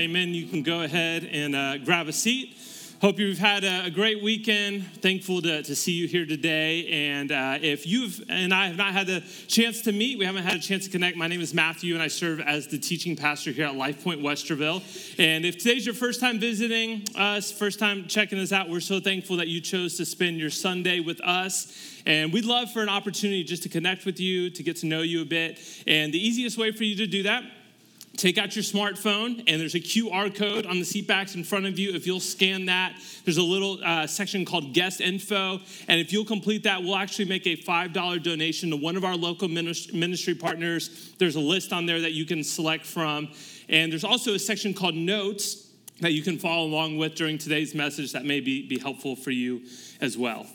amen. You can go ahead and uh, grab a seat. Hope you've had a, great weekend. Thankful to, to see you here today. And uh, if you've and I have not had the chance to meet, we haven't had a chance to connect. My name is Matthew, and I serve as the teaching pastor here at Life Point Westerville. And if today's your first time visiting us, first time checking us out, we're so thankful that you chose to spend your Sunday with us. And we'd love for an opportunity just to connect with you, to get to know you a bit. And the easiest way for you to do that take out your smartphone and there's a QR code on the seat backs in front of you. If you'll scan that, there's a little uh, section called guest info. And if you'll complete that, we'll actually make a $5 donation to one of our local ministry partners. There's a list on there that you can select from. And there's also a section called notes that you can follow along with during today's message that may be, be helpful for you as well.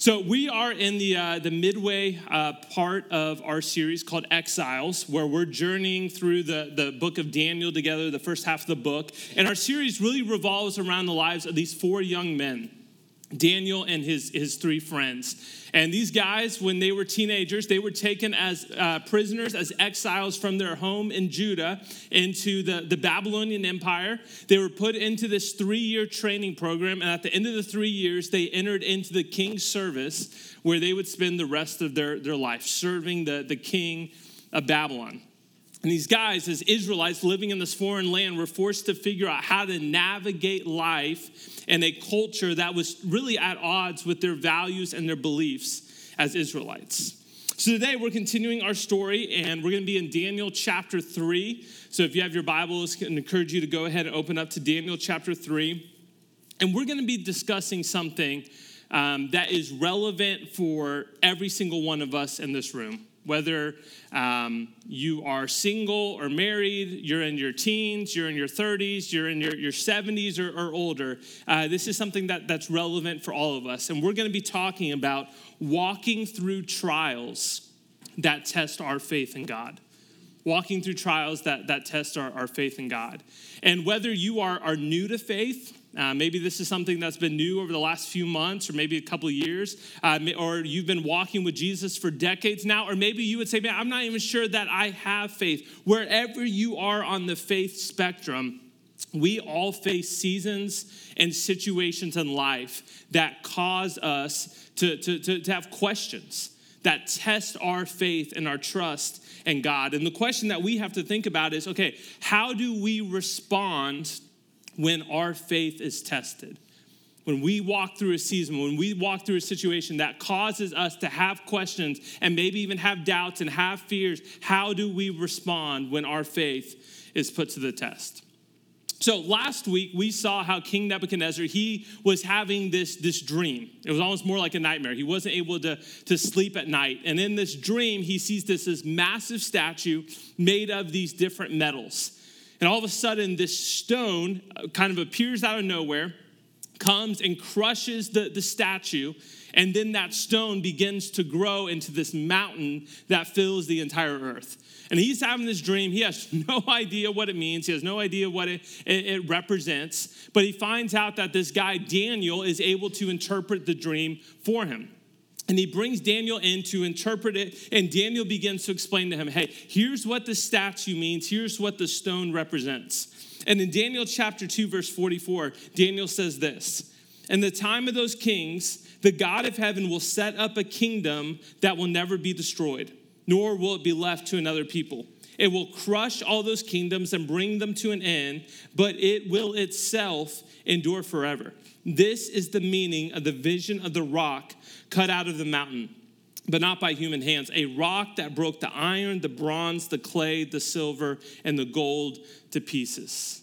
So we are in the uh, the midway uh, part of our series called Exiles, where we're journeying through the the book of Daniel together, the first half of the book, and our series really revolves around the lives of these four young men. Daniel and his, his three friends. And these guys, when they were teenagers, they were taken as uh, prisoners, as exiles from their home in Judah into the, the Babylonian Empire. They were put into this three year training program. And at the end of the three years, they entered into the king's service where they would spend the rest of their, their life serving the, the king of Babylon. And these guys, as Israelites living in this foreign land, were forced to figure out how to navigate life in a culture that was really at odds with their values and their beliefs as Israelites. So today we're continuing our story, and we're going to be in Daniel chapter 3. So if you have your Bibles, I encourage you to go ahead and open up to Daniel chapter 3. And we're going to be discussing something um, that is relevant for every single one of us in this room whether um, you are single or married, you're in your teens, you're in your 30s, you're in your, your 70s or, or older, uh, this is something that, that's relevant for all of us. And we're going to be talking about walking through trials that test our faith in God. Walking through trials that, that test our, our faith in God. And whether you are, are new to faith, uh, maybe this is something that's been new over the last few months or maybe a couple of years, uh, or you've been walking with Jesus for decades now, or maybe you would say, Man, I'm not even sure that I have faith. Wherever you are on the faith spectrum, we all face seasons and situations in life that cause us to, to, to, to have questions that test our faith and our trust in God. And the question that we have to think about is okay, how do we respond when our faith is tested. When we walk through a season, when we walk through a situation that causes us to have questions and maybe even have doubts and have fears, how do we respond when our faith is put to the test? So last week we saw how King Nebuchadnezzar he was having this, this dream. It was almost more like a nightmare. He wasn't able to, to sleep at night. And in this dream, he sees this, this massive statue made of these different metals. And all of a sudden, this stone uh, kind of appears out of nowhere, comes and crushes the, the statue, and then that stone begins to grow into this mountain that fills the entire earth. And he's having this dream. He has no idea what it means, he has no idea what it, it, it represents. But he finds out that this guy, Daniel, is able to interpret the dream for him. And he brings Daniel in to interpret it. And Daniel begins to explain to him hey, here's what the statue means, here's what the stone represents. And in Daniel chapter 2, verse 44, Daniel says this In the time of those kings, the God of heaven will set up a kingdom that will never be destroyed, nor will it be left to another people. It will crush all those kingdoms and bring them to an end, but it will itself endure forever. This is the meaning of the vision of the rock cut out of the mountain, but not by human hands. A rock that broke the iron, the bronze, the clay, the silver, and the gold to pieces.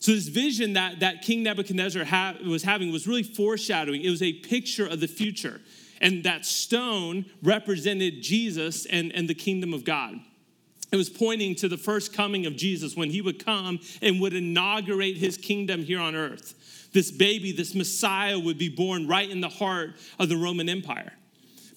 So, this vision that, that King Nebuchadnezzar ha- was having was really foreshadowing. It was a picture of the future. And that stone represented Jesus and, and the kingdom of God. It was pointing to the first coming of Jesus when he would come and would inaugurate his kingdom here on earth this baby, this Messiah would be born right in the heart of the Roman Empire.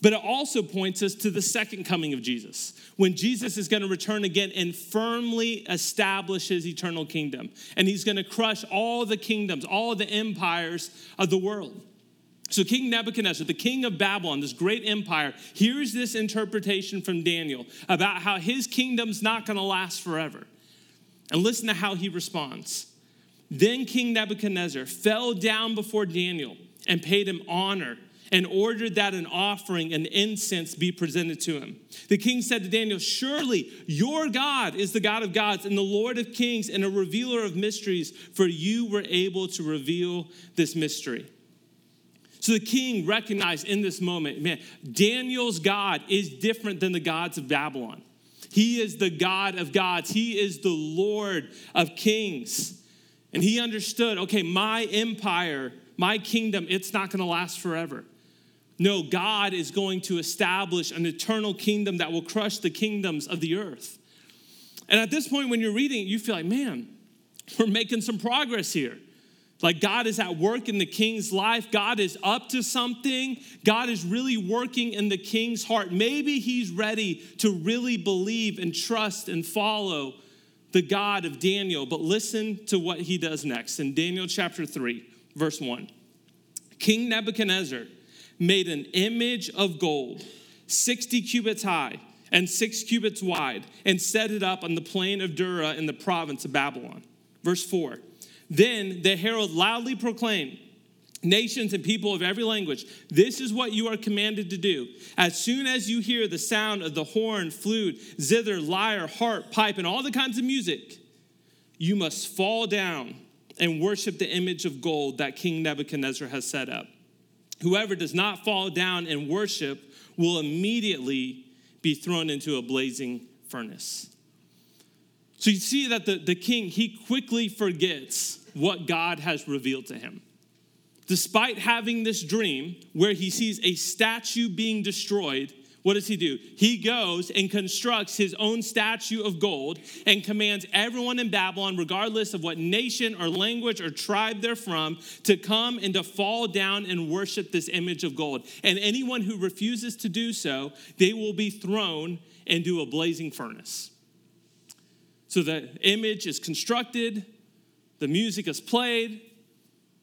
But it also points us to the second coming of Jesus, when Jesus is going to return again and firmly establish his eternal kingdom. And he's going to crush all the kingdoms, all the empires of the world. So, King Nebuchadnezzar, the king of Babylon, this great empire, hears this interpretation from Daniel about how his kingdom's not going to last forever. And listen to how he responds. Then King Nebuchadnezzar fell down before Daniel and paid him honor and ordered that an offering and incense be presented to him. The king said to Daniel, Surely your God is the God of gods and the Lord of kings and a revealer of mysteries, for you were able to reveal this mystery. So the king recognized in this moment, man, Daniel's God is different than the gods of Babylon. He is the God of gods, He is the Lord of kings. And he understood okay, my empire, my kingdom, it's not gonna last forever. No, God is going to establish an eternal kingdom that will crush the kingdoms of the earth. And at this point, when you're reading it, you feel like, man, we're making some progress here. Like God is at work in the king's life. God is up to something. God is really working in the king's heart. Maybe he's ready to really believe and trust and follow the God of Daniel. But listen to what he does next in Daniel chapter 3, verse 1. King Nebuchadnezzar made an image of gold, 60 cubits high and six cubits wide, and set it up on the plain of Dura in the province of Babylon. Verse 4 Then the herald loudly proclaimed, Nations and people of every language, this is what you are commanded to do. As soon as you hear the sound of the horn, flute, zither, lyre, harp, pipe, and all the kinds of music, you must fall down and worship the image of gold that King Nebuchadnezzar has set up. Whoever does not fall down and worship will immediately be thrown into a blazing furnace. So you see that the, the king, he quickly forgets what God has revealed to him. Despite having this dream where he sees a statue being destroyed, what does he do? He goes and constructs his own statue of gold and commands everyone in Babylon, regardless of what nation or language or tribe they're from, to come and to fall down and worship this image of gold. And anyone who refuses to do so, they will be thrown into a blazing furnace. So the image is constructed, the music is played,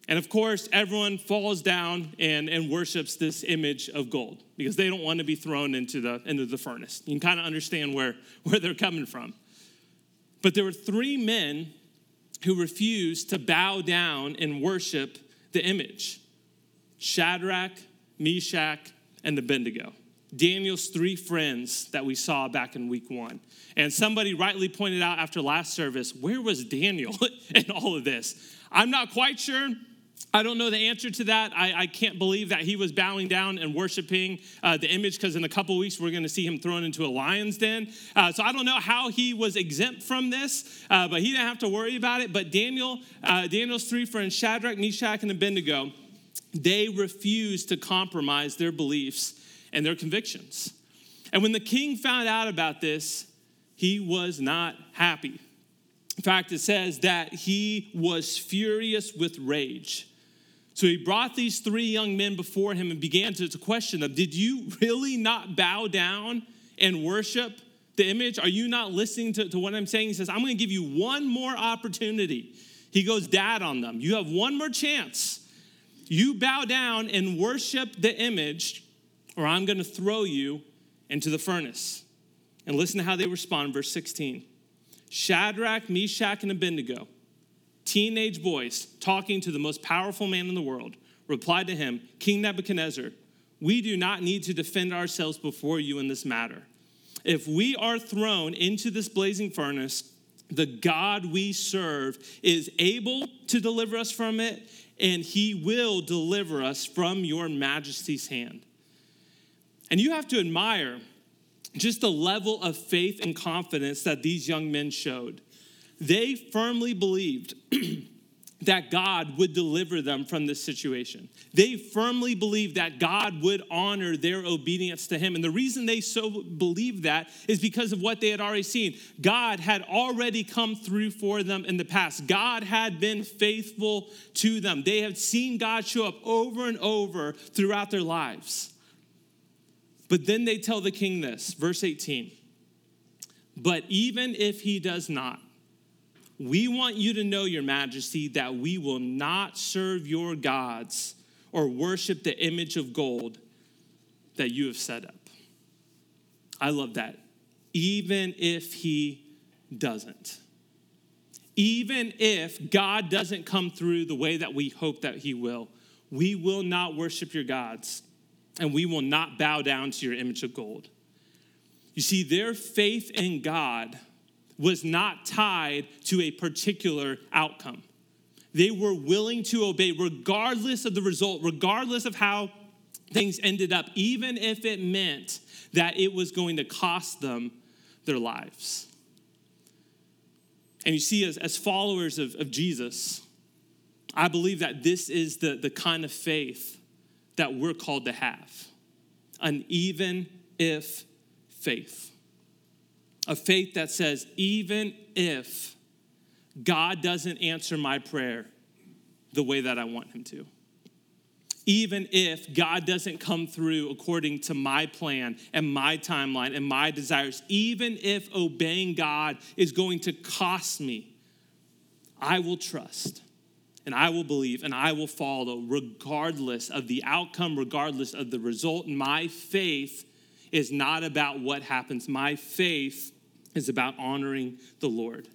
and of course, everyone falls down and, and worships this image of gold because they don't want to be thrown into the, into the furnace. You can kind of understand where, where they're coming from. But there were three men who refused to bow down and worship the image Shadrach, Meshach, and Abednego. Daniel's three friends that we saw back in week one. And somebody rightly pointed out after last service, where was Daniel in all of this? I'm not quite sure. I don't know the answer to that. I, I can't believe that he was bowing down and worshiping uh, the image because in a couple weeks we're going to see him thrown into a lion's den. Uh, so I don't know how he was exempt from this, uh, but he didn't have to worry about it. But Daniel, uh, Daniel's three friends, Shadrach, Meshach, and Abednego, they refused to compromise their beliefs and their convictions. And when the king found out about this, he was not happy. In fact, it says that he was furious with rage. So he brought these three young men before him and began to, to question them Did you really not bow down and worship the image? Are you not listening to, to what I'm saying? He says, I'm going to give you one more opportunity. He goes, Dad, on them. You have one more chance. You bow down and worship the image, or I'm going to throw you into the furnace. And listen to how they respond, verse 16. Shadrach, Meshach, and Abednego teenage boys talking to the most powerful man in the world replied to him, King Nebuchadnezzar, we do not need to defend ourselves before you in this matter. If we are thrown into this blazing furnace, the God we serve is able to deliver us from it, and he will deliver us from your majesty's hand. And you have to admire just the level of faith and confidence that these young men showed. They firmly believed that God would deliver them from this situation. They firmly believed that God would honor their obedience to Him. And the reason they so believed that is because of what they had already seen. God had already come through for them in the past, God had been faithful to them. They had seen God show up over and over throughout their lives. But then they tell the king this, verse 18. But even if he does not, we want you to know, Your Majesty, that we will not serve your gods or worship the image of gold that you have set up. I love that. Even if he doesn't. even if God doesn't come through the way that we hope that He will, we will not worship your gods and we will not bow down to your image of gold. You see, their faith in God was not tied to a particular outcome. They were willing to obey regardless of the result, regardless of how things ended up, even if it meant that it was going to cost them their lives. And you see, as, as followers of, of Jesus, I believe that this is the, the kind of faith that we're called to have an even if faith. A faith that says, even if God doesn't answer my prayer the way that I want him to, even if God doesn't come through according to my plan and my timeline and my desires, even if obeying God is going to cost me, I will trust and I will believe and I will follow regardless of the outcome, regardless of the result. My faith is not about what happens, my faith is about honoring the Lord.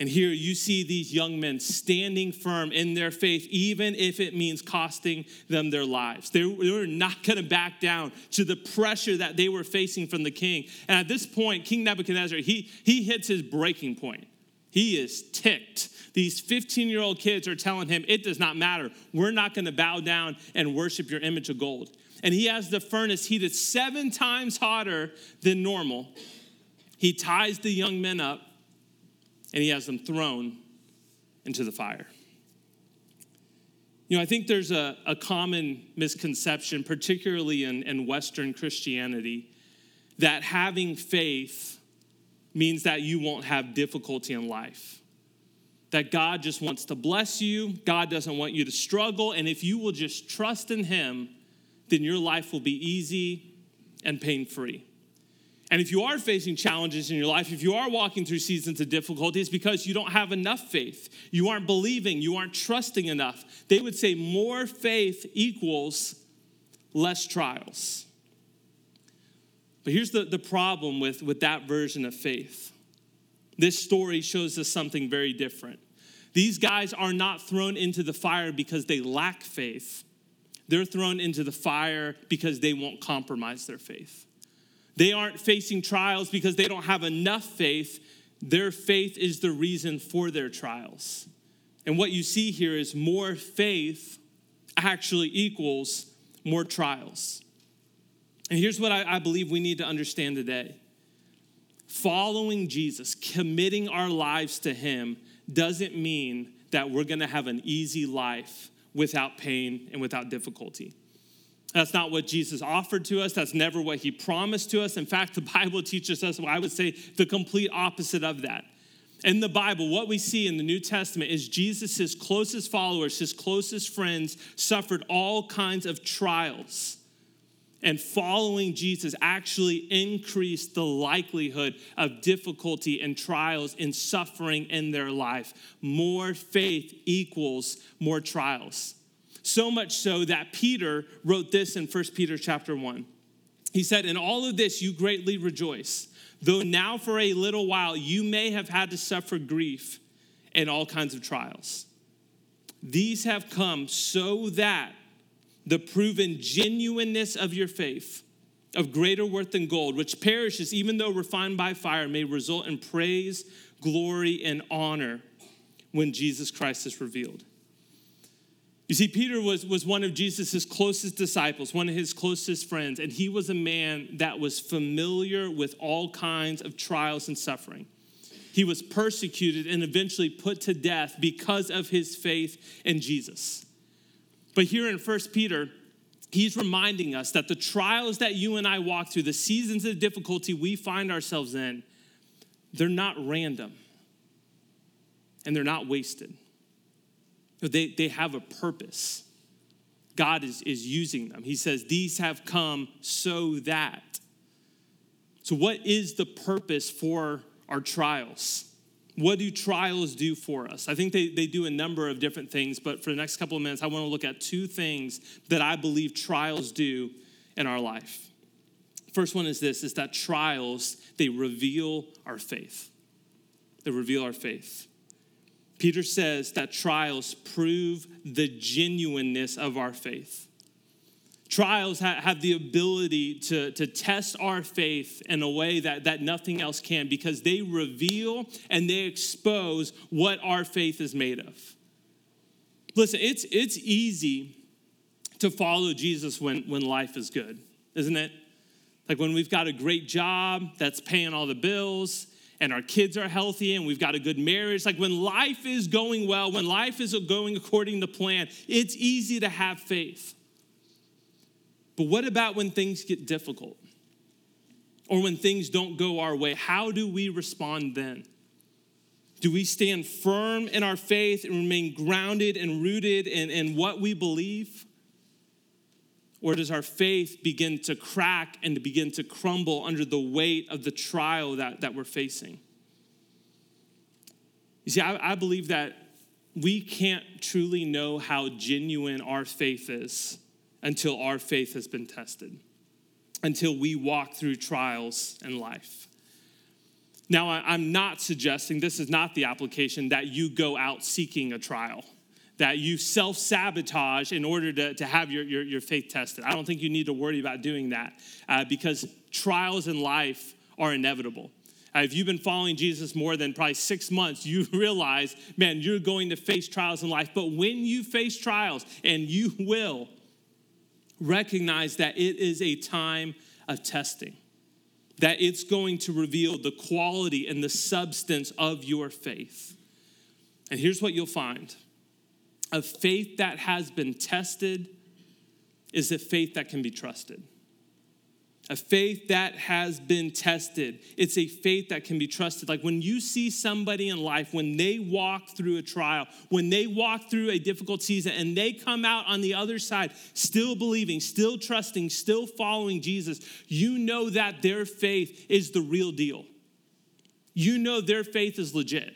And here you see these young men standing firm in their faith, even if it means costing them their lives. They were not going to back down to the pressure that they were facing from the king. And at this point, King Nebuchadnezzar, he, he hits his breaking point. He is ticked. These 15 year old kids are telling him, It does not matter. We're not going to bow down and worship your image of gold. And he has the furnace heated seven times hotter than normal. He ties the young men up and he has them thrown into the fire. You know, I think there's a, a common misconception, particularly in, in Western Christianity, that having faith means that you won't have difficulty in life. That God just wants to bless you, God doesn't want you to struggle, and if you will just trust in Him, then your life will be easy and pain free. And if you are facing challenges in your life, if you are walking through seasons of difficulty, it's because you don't have enough faith. You aren't believing, you aren't trusting enough. They would say more faith equals less trials. But here's the, the problem with, with that version of faith this story shows us something very different. These guys are not thrown into the fire because they lack faith, they're thrown into the fire because they won't compromise their faith. They aren't facing trials because they don't have enough faith. Their faith is the reason for their trials. And what you see here is more faith actually equals more trials. And here's what I, I, believe we need to understand today following Jesus, committing our lives to Him, doesn't mean that we're gonna have an easy life without pain and without difficulty. That's not what Jesus offered to us. That's never what he promised to us. In fact, the Bible teaches us, well, I would say, the complete opposite of that. In the Bible, what we see in the New Testament is Jesus' closest followers, his closest friends, suffered all kinds of trials. And following Jesus actually increased the likelihood of difficulty and trials and suffering in their life. More faith equals more trials. So much so that Peter wrote this in 1 Peter chapter 1. He said, In all of this you greatly rejoice, though now for a little while you may have had to suffer grief and all kinds of trials. These have come so that the proven genuineness of your faith, of greater worth than gold, which perishes even though refined by fire, may result in praise, glory, and honor when Jesus Christ is revealed. You see, Peter was, was one of Jesus' closest disciples, one of his closest friends, and he was a man that was familiar with all kinds of trials and suffering. He was persecuted and eventually put to death because of his faith in Jesus. But here in 1 Peter, he's reminding us that the trials that you and I walk through, the seasons of difficulty we find ourselves in, they're not random and they're not wasted. They, they have a purpose. God is, is using them. He says, These have come so that. So, what is the purpose for our trials? What do trials do for us? I think they, they do a number of different things, but for the next couple of minutes, I want to look at two things that I believe trials do in our life. First one is this is that trials, they reveal our faith. They reveal our faith. Peter says that trials prove the genuineness of our faith. Trials have the ability to, to test our faith in a way that, that nothing else can because they reveal and they expose what our faith is made of. Listen, it's, it's easy to follow Jesus when, when life is good, isn't it? Like when we've got a great job that's paying all the bills and our kids are healthy and we've got a good marriage. Like when life is going well, when life is going according to plan, it's easy to have faith. But what about when things get difficult? Or when things don't go our way? How do we respond then? Do we stand firm in our faith and remain grounded and rooted in, in what we believe? Or does our faith begin to crack and begin to crumble under the weight of the trial that, that we're facing? You see, I, I believe that we can't truly know how genuine our faith is until our faith has been tested, until we walk through trials in life. Now, I'm not suggesting this is not the application that you go out seeking a trial, that you self sabotage in order to, to have your, your, your, faith tested. I don't think you need to worry about doing that uh, because trials in life are inevitable. Uh, if you've been following Jesus more than probably six months, you realize, man, you're going to face trials in life. But when you face trials, and you will, recognize that it is a time of testing, that it's going to reveal the quality and the substance of your faith. And here's what you'll find a faith that has been tested is a faith that can be trusted a faith that has been tested. It's a faith that can be trusted. Like when you see somebody in life, when they walk through a trial, when they walk through a difficult season, and they come out on the other side still believing, still trusting, still following Jesus, you know that their faith is the real deal. You know their faith is legit.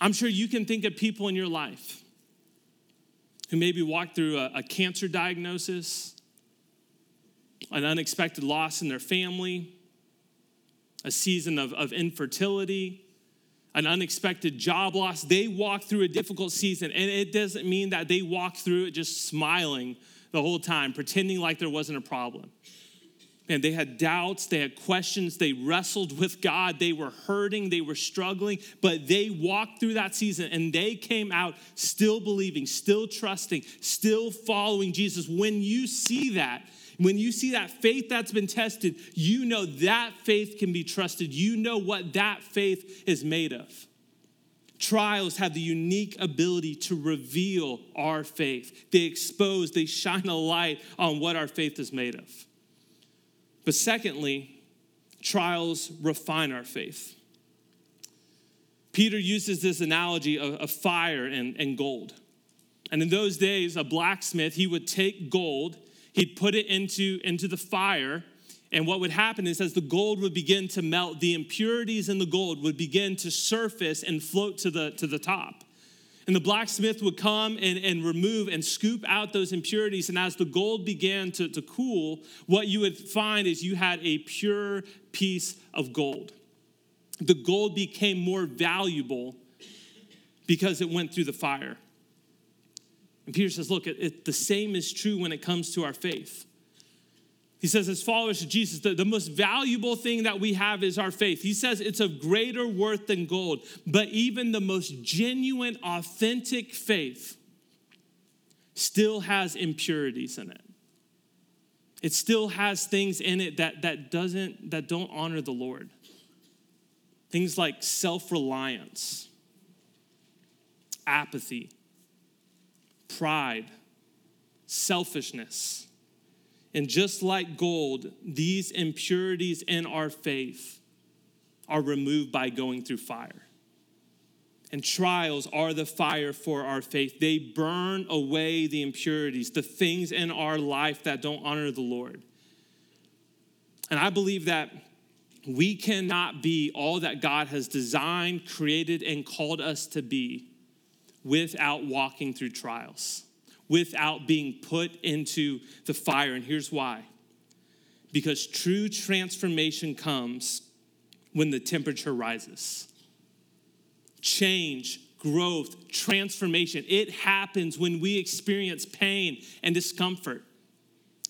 I'm sure you can think of people in your life who maybe walked through a, a cancer diagnosis an unexpected loss in their family, a season of, of infertility, an unexpected job loss. They walk through a difficult season, and it doesn't mean that they walk through it just smiling the whole time, pretending like there wasn't a problem. And they had doubts, they had questions, they wrestled with God, they were hurting, they were struggling, but they walked through that season and they came out still believing, still trusting, still following Jesus. When you see that, when you see that faith that's been tested, you know that faith can be trusted. You know what that faith is made of. Trials have the unique ability to reveal our faith. They expose, they shine a light on what our faith is made of. But secondly, trials refine our faith. Peter uses this analogy of, fire and, and gold. And in those days, a blacksmith, he would take gold he'd put it into, into the fire. And what would happen is, as the gold would begin to melt, the impurities in the gold would begin to surface and float to the, to the top. And the blacksmith would come and, and remove and scoop out those impurities. And as the gold began to, to cool, what you would find is you had a pure piece of gold. The gold became more valuable because it went through the fire. And Peter says, look, it, it, the same is true when it comes to our faith. He says, as followers of Jesus, the, the most valuable thing that we have is our faith. He says it's of greater worth than gold, but even the most genuine, authentic faith still has impurities in it. It still has things in it that, that doesn't that don't honor the Lord. Things like self-reliance, apathy, pride, selfishness. And just like gold, these impurities in our faith are removed by going through fire. And trials are the fire for our faith. They burn away the impurities, the things in our life that don't honor the Lord. And I believe that we cannot be all that God has designed, created, and called us to be without walking through trials, without being put into the fire. And here's why because true transformation comes when the temperature rises. Change growth, transformation. It happens when we experience pain and discomfort.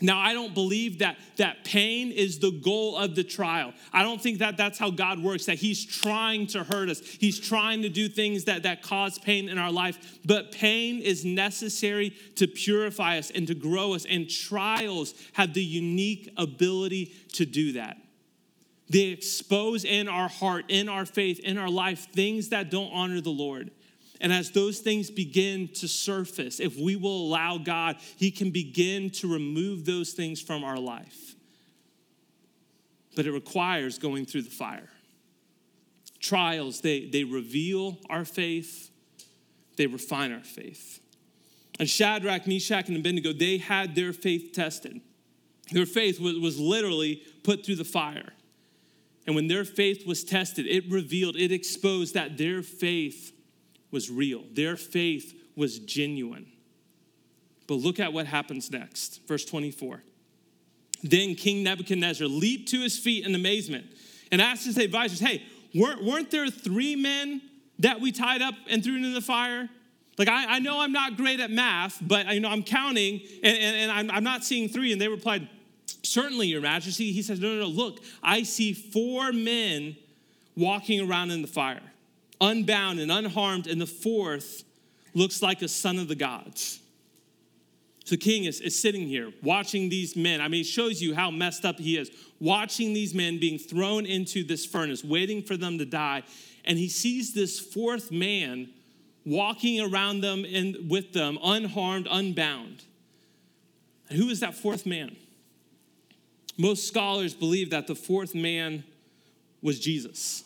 Now, I don't believe that, that pain is the goal of the trial. I don't think that that's how God works, that He's trying to hurt us. He's trying to do things that, that cause pain in our life. But pain is necessary to purify us and to grow us. And trials have the unique ability to do that. They expose in our heart, in our faith, in our life, things that don't honor the Lord. And as those things begin to surface, if we will allow God, He can begin to remove those things from our life. But it requires going through the fire. Trials, they, they reveal our faith, they refine our faith. And Shadrach, Meshach, and Abednego, they had their faith tested. Their faith was, was literally put through the fire. And when their faith was tested, it revealed, it exposed that their faith was real, their faith was genuine. But look at what happens next. Verse 24. Then King Nebuchadnezzar leaped to his feet in amazement and asked his advisors, Hey, weren't, weren't there three men that we tied up and threw into the fire? Like, I, I know I'm not great at math, but you know, I'm counting and, and, and I'm, I'm not seeing three. And they replied, Certainly, Your Majesty. He says, No, no, no, look, I see four men walking around in the fire unbound and unharmed, and the fourth looks like a son of the gods. So king is, is sitting here watching these men. I mean, it shows you how messed up he is. Watching these men being thrown into this furnace, waiting for them to die. And he sees this fourth man walking around them and with them, unharmed, unbound. And who is that fourth man? Most scholars believe that the fourth man was Jesus.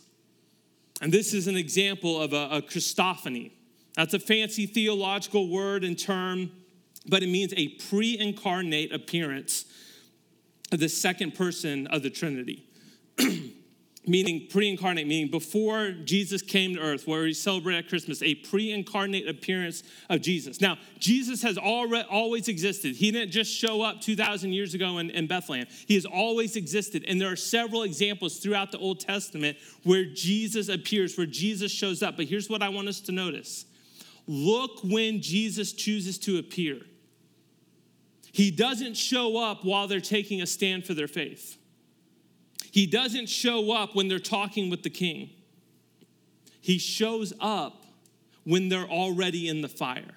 And this is an example of a, a Christophany. That's a fancy theological word and term, but it means a pre incarnate appearance of the second person of the Trinity. meaning pre-incarnate meaning before jesus came to earth where we celebrate at christmas a pre-incarnate appearance of jesus. Now jesus has already, always existed. He didn't just show up 2000 years ago in, in bethlehem. He has always existed. And there are several examples throughout the old testament where jesus appears where jesus shows up. But here's what i want us to notice. Look when jesus chooses to appear. He doesn't show up while they're taking a stand for their faith he doesn't show up when they're talking with the king, he shows up when they're already in the fire.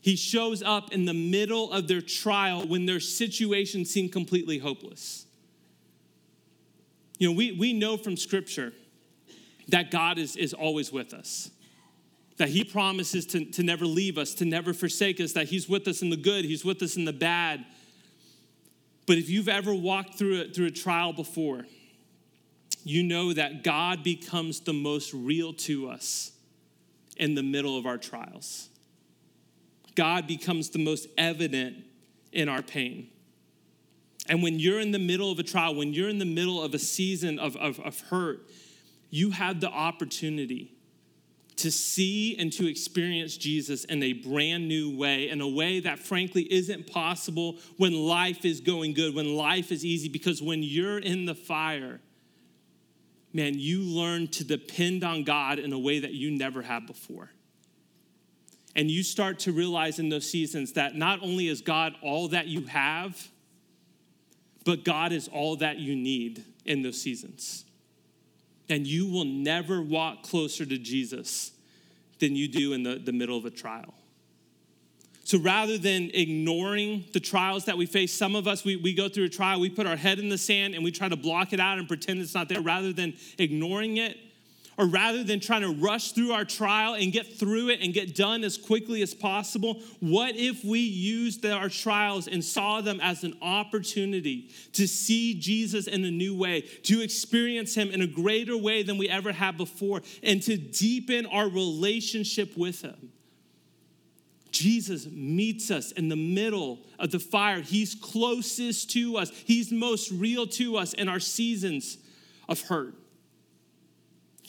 He shows up in the middle of their trial when their situation seemed completely hopeless. You know, we, we know from Scripture that God is, is always with us, that He promises to, to never leave us, to never forsake us, that He's with us in the good, He's with us in the bad. But if you've ever walked through a, through a trial before, you know that God becomes the most real to us in the middle of our trials. God becomes the most evident in our pain. And when you're in the middle of a trial, when you're in the middle of a season of, of, of hurt, you have the opportunity to see and to experience Jesus in a brand new way, in a way that frankly isn't possible when life is going good, when life is easy, because when you're in the fire, man, you learn to depend on God in a way that you never have before. And you start to realize in those seasons that not only is God all that you have, but God is all that you need in those seasons and you will never walk closer to Jesus than you do in the, the middle of a trial. So rather than ignoring the trials that we face, some of us, we, we go through a trial, we put our head in the sand and we try to block it out and pretend it's not there. Rather than ignoring it, or rather than trying to rush through our trial and get through it and get done as quickly as possible, what if we used our trials and saw them as an opportunity to see Jesus in a new way, to experience him in a greater way than we ever have before, and to deepen our relationship with him? Jesus meets us in the middle of the fire. He's closest to us. He's most real to us in our seasons of hurt.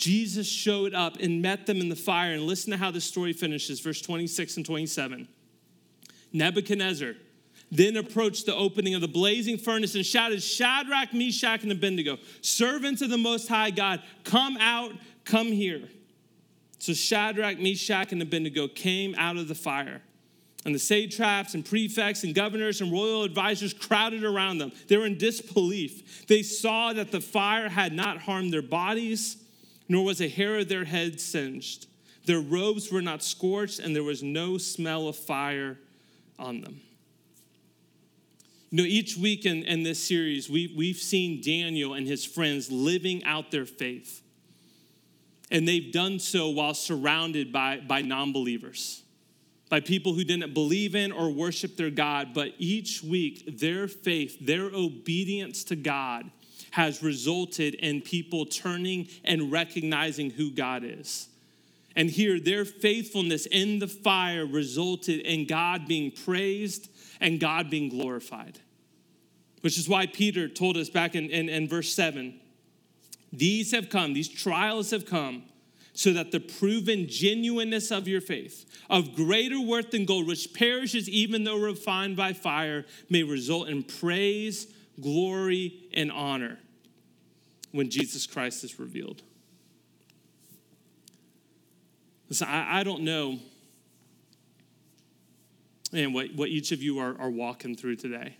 Jesus showed up and met them in the fire. And listen to how this story finishes, verse 26 and 27. Nebuchadnezzar then approached the opening of the blazing furnace and shouted, Shadrach, Meshach, and Abednego, servants of the Most High God, come out, come here. So Shadrach, Meshach, and Abednego came out of the fire. And the satraps and prefects and governors and royal advisors crowded around them. They were in disbelief. They saw that the fire had not harmed their bodies, nor was a hair of their head singed. Their robes were not scorched, and there was no smell of fire on them. You know, each week in, in this series, we, we've seen Daniel and his friends living out their faith. And they've done so while surrounded by, by non believers, by people who didn't believe in or worship their God. But each week, their faith, their obedience to God has resulted in people turning and recognizing who God is. And here, their faithfulness in the fire resulted in God being praised and God being glorified. Which is why Peter told us back in, in, in verse 7 these have come, these trials have come, so that the proven genuineness of your faith, of greater worth than gold, which perishes even though refined by fire, may result in praise, glory, and honor when Jesus Christ is revealed. Listen, I, I don't know and what, what each of you are, are walking through today.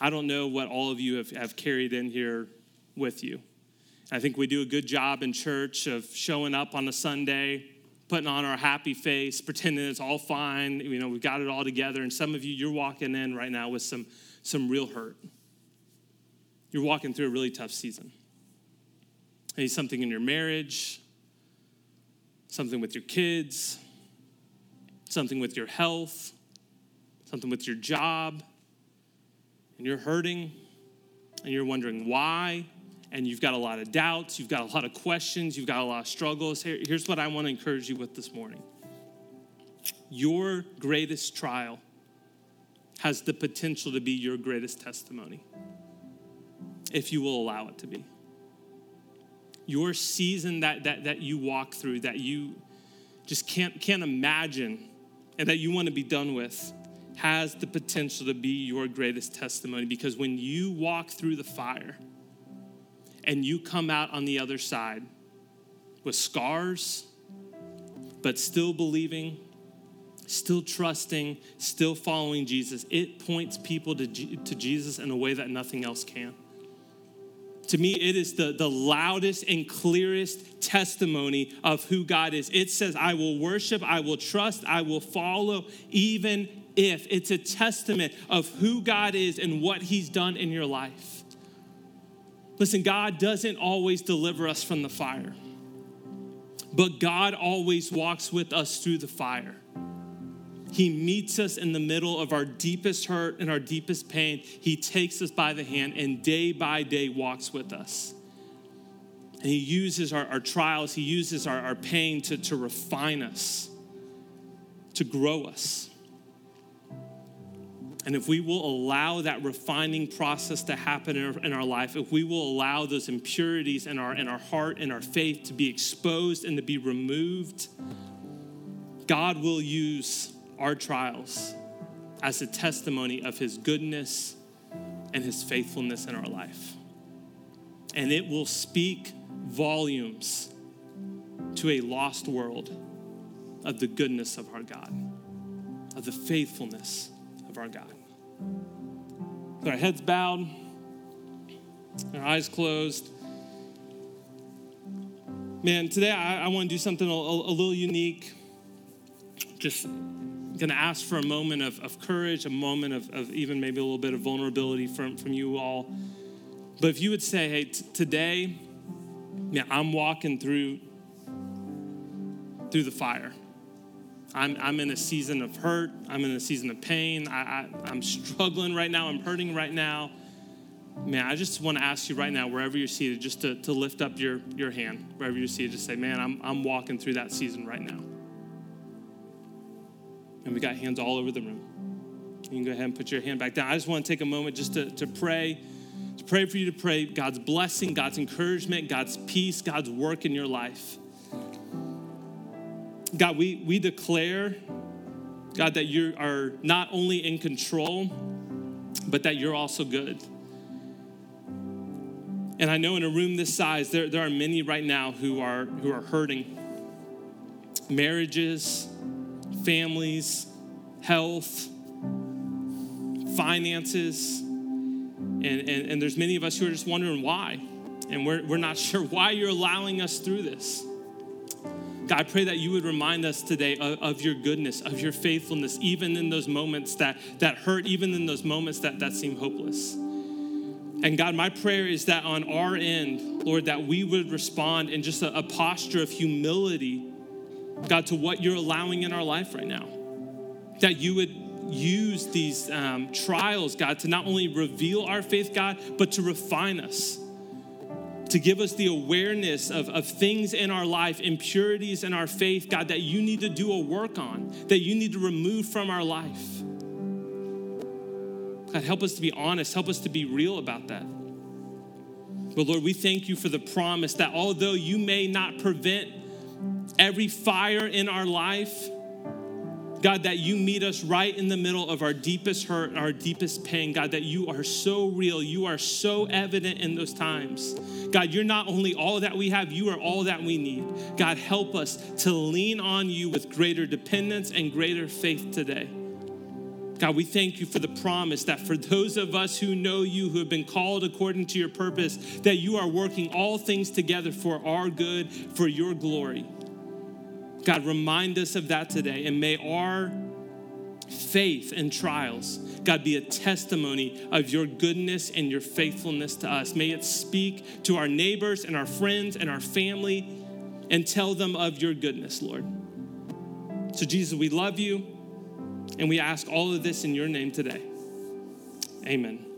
I don't know what all of you have, have carried in here with you. I think we do a good job in church of showing up on a Sunday, putting on our happy face, pretending it's all fine. You know, we've got it all together. And some of you, you're walking in right now with some, some real hurt. You're walking through a really tough season. Maybe something in your marriage, something with your kids, something with your health, something with your job, and you're hurting and you're wondering why, and you've got a lot of doubts, you've got a lot of questions, you've got a lot of struggles. Here, here's what I want to encourage you with this morning your greatest trial has the potential to be your greatest testimony if you will allow it to be. Your season that, that, that you walk through that you just can't, can't imagine and that you want to be done with has the potential to be your greatest testimony. Because when you walk through the fire and you come out on the other side with scars, but still believing, still trusting, still following Jesus, it points people to, to Jesus in a way that nothing else can. To me, it is the, the loudest and clearest testimony of who God is. It says, I will worship, I will trust, I will follow, even if. It's a testament of who God is and what He's done in your life. Listen, God doesn't always deliver us from the fire, but God always walks with us through the fire. He meets us in the middle of our deepest hurt and our deepest pain. He takes us by the hand and day by day walks with us. And He uses our, our trials, He uses our, our pain to, to refine us, to grow us. And if we will allow that refining process to happen in our, in our, life, if we will allow those impurities in our, in our heart and our faith to be exposed and to be removed, God will use our trials as a testimony of his goodness and his faithfulness in our life. And it will speak volumes to a lost world of the goodness of our God, of the faithfulness of our God. With our heads bowed, our eyes closed. Man, today I, I want to do something a, a, a little unique. Just going to ask for a moment of, of courage, a moment of, of even maybe a little bit of vulnerability from, from you all. But if you would say, hey, t- today, yeah, I'm walking through through the fire. I'm, I'm in a season of hurt. I'm in a season of pain. I, I, am struggling right now. I'm hurting right now. Man, I just want to ask you right now, wherever you're seated, just to, to lift up your, your hand, wherever you're seated, just say, man, I'm, I'm walking through that season right now. And we got hands all over the room. You can go ahead and put your hand back down. I just want to take a moment just to, to pray, to pray for you to pray God's blessing, God's encouragement, God's peace, God's work in your life. God, we, we declare, God, that you are not only in control, but that you're also good. And I know in a room this size, there, there are many right now who are, who are hurting marriages, families, health, finances. And, and, and there's many of us who are just wondering why. And we're, we're not sure why you're allowing us through this. God, I pray that you would remind us today of, of, your goodness, of your faithfulness, even in those moments that, that hurt, even in those moments that, that seem hopeless. And God, my prayer is that on our end, Lord, that we would respond in just a, a posture of humility, God, to what you're allowing in our life right now. That you would use these um, trials, God, to not only reveal our faith, God, but to refine us to give us the awareness of, of things in our life, impurities in our faith, God, that you need to do a work on, that you need to remove from our life. God, help us to be honest, help us to be real about that. But Lord, we thank you for the promise that although you may not prevent every fire in our life, God, that you meet us right in the middle of our deepest hurt, our deepest pain. God, that you are so real. You are so evident in those times. God, you're not only all that we have, you are all that we need. God, help us to lean on you with greater dependence and greater faith today. God, we thank you for the promise that for those of us who know you, who have been called according to your purpose, that you are working all things together for our good, for your glory. God, remind us of that today. And may our faith and trials, God, be a testimony of your goodness and your faithfulness to us. May it speak to our neighbors and our friends and our family and tell them of your goodness, Lord. So, Jesus, we love you and we ask all of this in your name today. Amen.